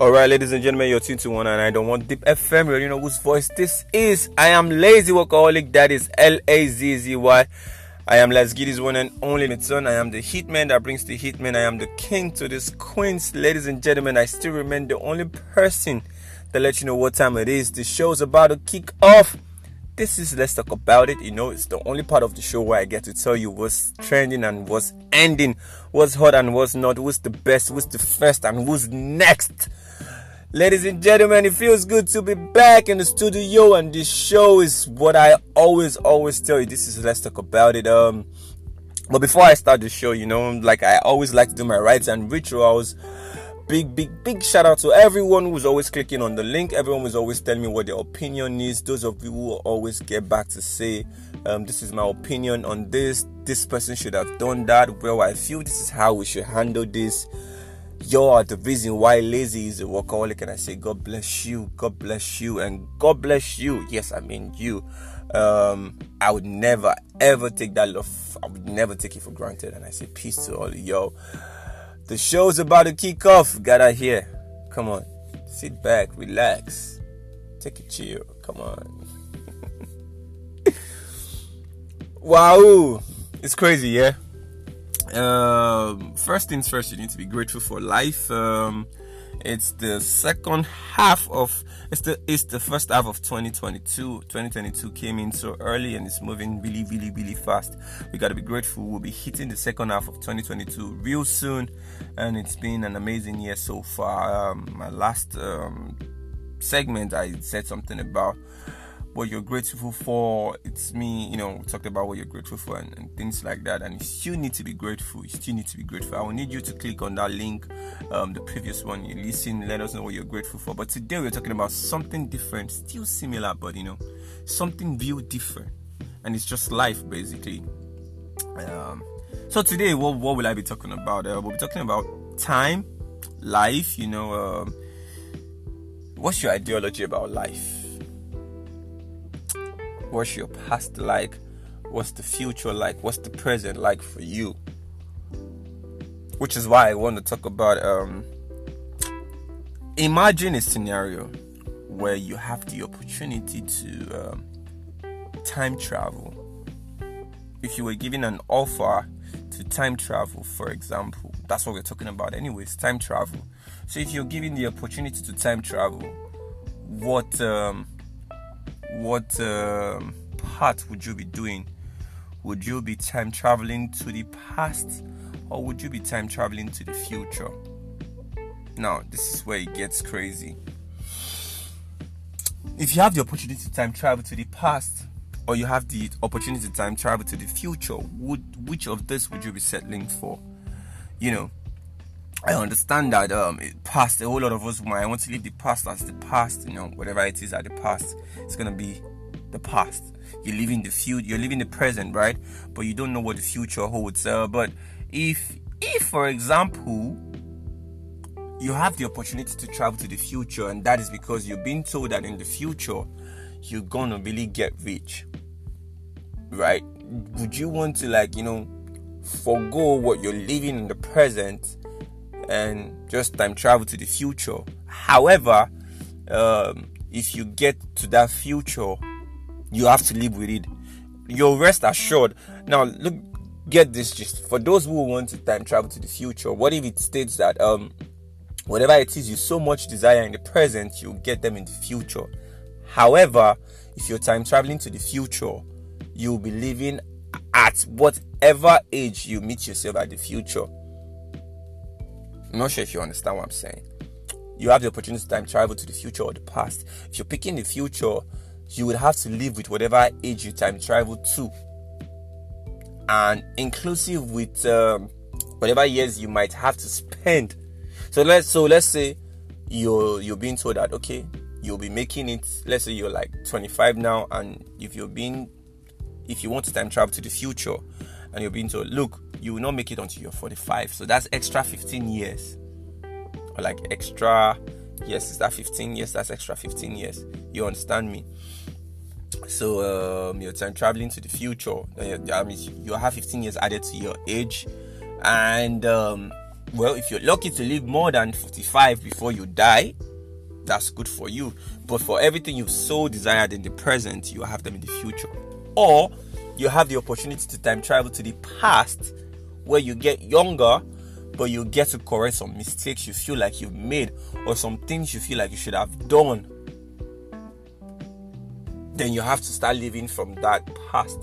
All right, ladies and gentlemen, you're tuned to one and I don't want deep FM. You know whose voice this is. I am Lazy Workaholic. That is L A Z Z Y. I am Let's Get His one and only Mitson. I am the hitman that brings the hitman. I am the king to this queens. Ladies and gentlemen, I still remain the only person that lets you know what time it is. The show's about to kick off. This is Let's Talk About It. You know, it's the only part of the show where I get to tell you what's trending and what's ending, what's hot and what's not, what's the best, what's the first, and who's next. Ladies and gentlemen, it feels good to be back in the studio, and this show is what I always, always tell you. This is Let's Talk About It. Um, but before I start the show, you know, like I always like to do my rites and rituals. Big, big, big shout out to everyone who's always clicking on the link. Everyone who's always telling me what their opinion is. Those of you who always get back to say, um, this is my opinion on this. This person should have done that. Well, I feel this is how we should handle this you are the reason why lazy is a workaholic and i say god bless you god bless you and god bless you. Yes i mean you. Um i would never ever take that love i would never take it for granted and i say peace to all y'all. The show's about to kick off. Gather here come on. Sit back relax. Take a chill. Come on. Wow. It's crazy yeah um, first things first, you need to be grateful for life. Um, it's the second half of it's the it's the first half of 2022 2022 came in so early and it's moving really really really fast. We got to be grateful. We'll be hitting the second half of 2022 real soon and it's been an amazing year so far. Um, my last um, segment i said something about what you're grateful for. It's me, you know, we talked about what you're grateful for and, and, things like that. And you still need to be grateful. You still need to be grateful. I will need you to click on that link, um, the previous one. You listen, let us know what you're grateful for. But today we're talking about something different, still similar, but you know, something real different. And it's just life, basically. Um, so today, what, what will I be talking about? Uh, we'll be talking about time, life, you know, um, what's your ideology about life? What's your past like? What's the future like? What's the present like for you? Which is why I want to talk about um, imagine a scenario where you have the opportunity to um, time travel. If you were given an offer to time travel, for example, that's what we're talking about, anyways, time travel. So if you're given the opportunity to time travel, what um, what um, part would you be doing? Would you be time traveling to the past or would you be time traveling to the future? Now, this is where it gets crazy. If you have the opportunity to time travel to the past or you have the opportunity to time travel to the future, would which of this would you be settling for? You know, I understand that um past a whole lot of us might want to leave the past as the past, you know, whatever it is at the past, it's gonna be the past. You're living the future, you're living the present, right? But you don't know what the future holds. Uh, but if if for example you have the opportunity to travel to the future and that is because you've been told that in the future you're gonna really get rich right would you want to like you know forego what you're living in the present and just time travel to the future. However, um, if you get to that future, you have to live with it. You'll rest assured. Now, look, get this just for those who want to time travel to the future. What if it states that um, whatever it is you so much desire in the present, you'll get them in the future. However, if you're time traveling to the future, you'll be living at whatever age you meet yourself at the future. I'm not sure if you understand what I'm saying. You have the opportunity to time travel to the future or the past. If you're picking the future, you would have to live with whatever age you time travel to, and inclusive with um, whatever years you might have to spend. So let's so let's say you're you're being told that okay, you'll be making it. Let's say you're like 25 now, and if you're being if you want to time travel to the future, and you're being told, look, you will not make it until you're 45. So that's extra 15 years. Or like extra, yes, is that 15 years? That's extra 15 years. You understand me? So um, you're time traveling to the future. I mean, you have 15 years added to your age, and um, well, if you're lucky to live more than 45 before you die, that's good for you. But for everything you've so desired in the present, you have them in the future. Or you have the opportunity to time travel to the past where you get younger, but you get to correct some mistakes you feel like you've made or some things you feel like you should have done. Then you have to start living from that past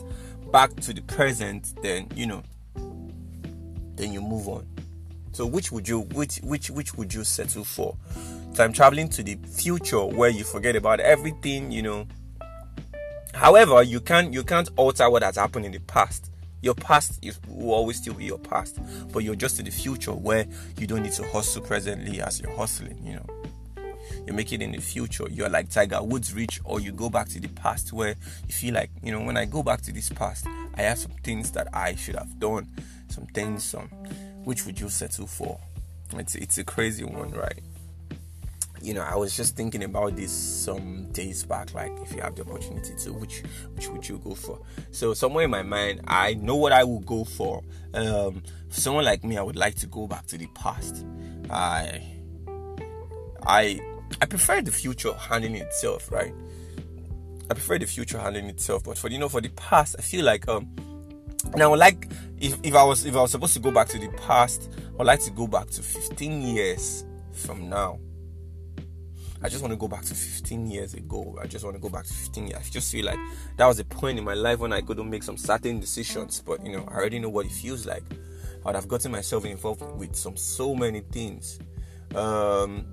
back to the present, then you know, then you move on. So which would you which which which would you settle for? Time traveling to the future where you forget about everything, you know. However, you can't you can't alter what has happened in the past. Your past is, will always still be your past, but you're just in the future where you don't need to hustle presently as you're hustling, you know you make it in the future. You're like Tiger Woods rich, or you go back to the past where you feel like, you know, when I go back to this past, I have some things that I should have done, some things, some which would you settle for? It's it's a crazy one, right? You know, I was just thinking about this some days back. Like, if you have the opportunity to, which which would you go for? So somewhere in my mind, I know what I would go for. Um, for someone like me, I would like to go back to the past. I I I prefer the future handling itself, right? I prefer the future handling itself, but for you know, for the past, I feel like um now like if, if I was if I was supposed to go back to the past, I'd like to go back to 15 years from now. I just want to go back to 15 years ago. I just want to go back to 15 years. I just feel like that was a point in my life when I couldn't make some certain decisions, but you know, I already know what it feels like. But I would have gotten myself involved with some so many things. Um,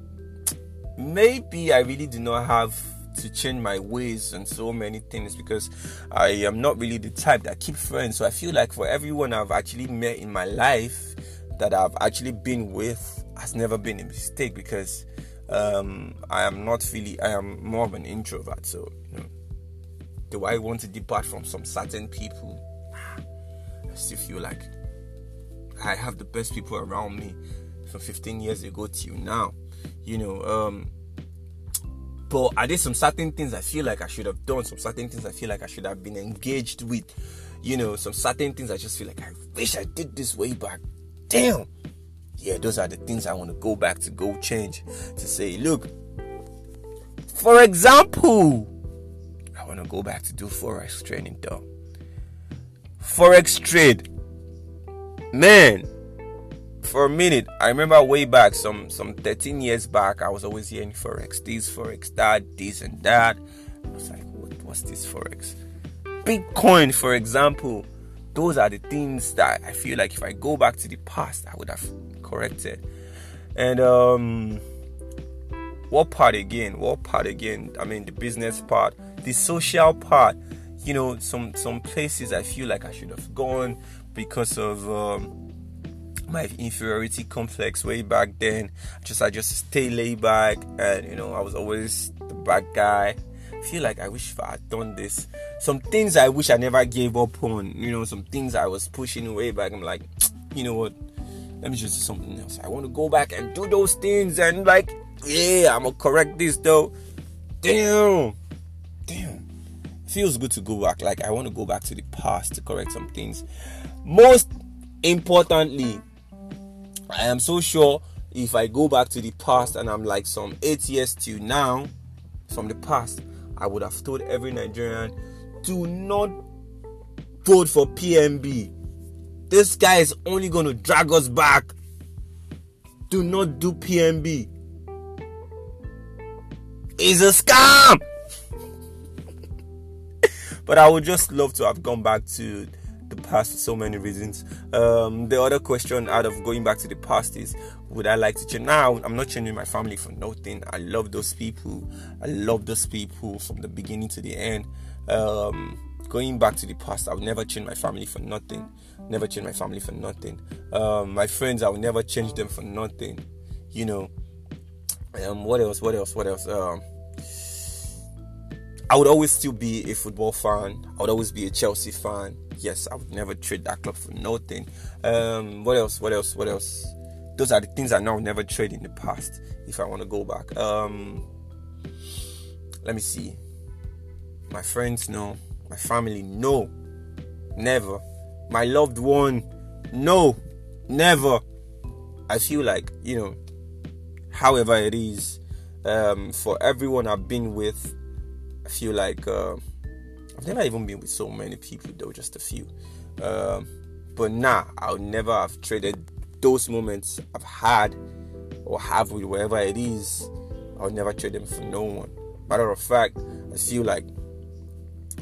maybe I really do not have to change my ways and so many things because I am not really the type that keep friends. So I feel like for everyone I've actually met in my life that I've actually been with has never been a mistake because um, I am not really I am more of an introvert. So you know, do I want to depart from some certain people? I still feel like I have the best people around me from 15 years ago till now you know um but I did some certain things I feel like I should have done, some certain things I feel like I should have been engaged with, you know, some certain things I just feel like I wish I did this way back. Damn. Yeah, those are the things I want to go back to go change to say, look, for example, I want to go back to do forex training though. Forex trade. Man, for a minute, I remember way back, some some 13 years back, I was always hearing forex, this forex, that, this and that. I was like, what, what's this forex? Bitcoin, for example, those are the things that I feel like if I go back to the past, I would have corrected. And um, what part again? What part again? I mean, the business part, the social part. You know, some some places I feel like I should have gone because of. Um, my inferiority complex way back then. Just I just stay laid back, and you know I was always the bad guy. I feel like I wish I had done this. Some things I wish I never gave up on. You know, some things I was pushing way back. I'm like, you know what? Let me just do something else. I want to go back and do those things, and like, yeah, I'm gonna correct this though. Damn, damn. Feels good to go back. Like I want to go back to the past to correct some things. Most importantly, I am so sure if I go back to the past and I'm like some eight years to now from the past, I would have told every Nigerian do not vote for PMB. This guy is only going to drag us back. Do not do PMB. It's a scam. but I would just love to have gone back to the past for so many reasons. Um, the other question out of going back to the past is would I like to change? Now, I'm not changing my family for nothing. I love those people. I love those people from the beginning to the end. Um, going back to the past, I would never change my family for nothing. Never change my family for nothing. Um, my friends, I would never change them for nothing. You know. Um, what else? What else? What else? Um, I would always still be a football fan. I would always be a Chelsea fan. Yes, I would never trade that club for nothing. Um, what else? What else? What else? Those are the things I now never trade in the past. If I want to go back, um, let me see. My friends, no. My family, no. Never. My loved one, no. Never. I feel like you know, however it is, um, for everyone I've been with, I feel like uh, I've never even been with so many people though, just a few. Um, but nah, I'll never have traded those moments I've had or have with wherever it is. I'll never trade them for no one. Matter of fact, I feel like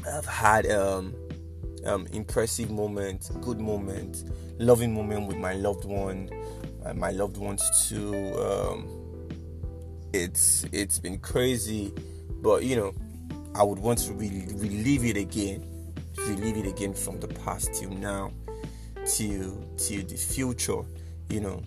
I've had um, um, impressive moments, good moments, loving moment with my loved one, uh, my loved ones too. Um, it's it's been crazy, but you know, I would want to re- relive it again, relive it again from the past till now, till till the future. You know,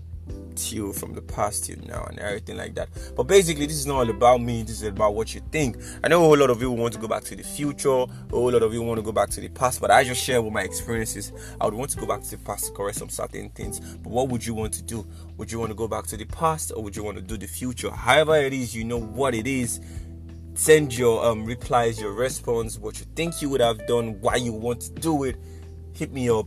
till from the past till now and everything like that. But basically, this is not all about me. This is about what you think. I know a whole lot of you want to go back to the future. A whole lot of you want to go back to the past. But I just share with my experiences. I would want to go back to the past to correct some certain things. But what would you want to do? Would you want to go back to the past or would you want to do the future? However it is, you know what it is. Send your um, replies, your response, what you think you would have done, why you want to do it. Hit me up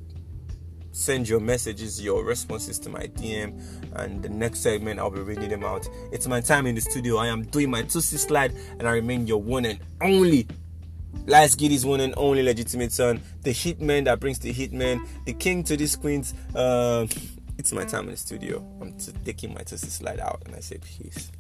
send your messages, your responses to my DM, and the next segment I'll be reading them out. It's my time in the studio. I am doing my 2C slide, and I remain your one and only. Let's get one and only legitimate son, the hitman that brings the hitman, the king to these queens. Uh, it's my time in the studio. I'm taking my two C slide out, and I say peace.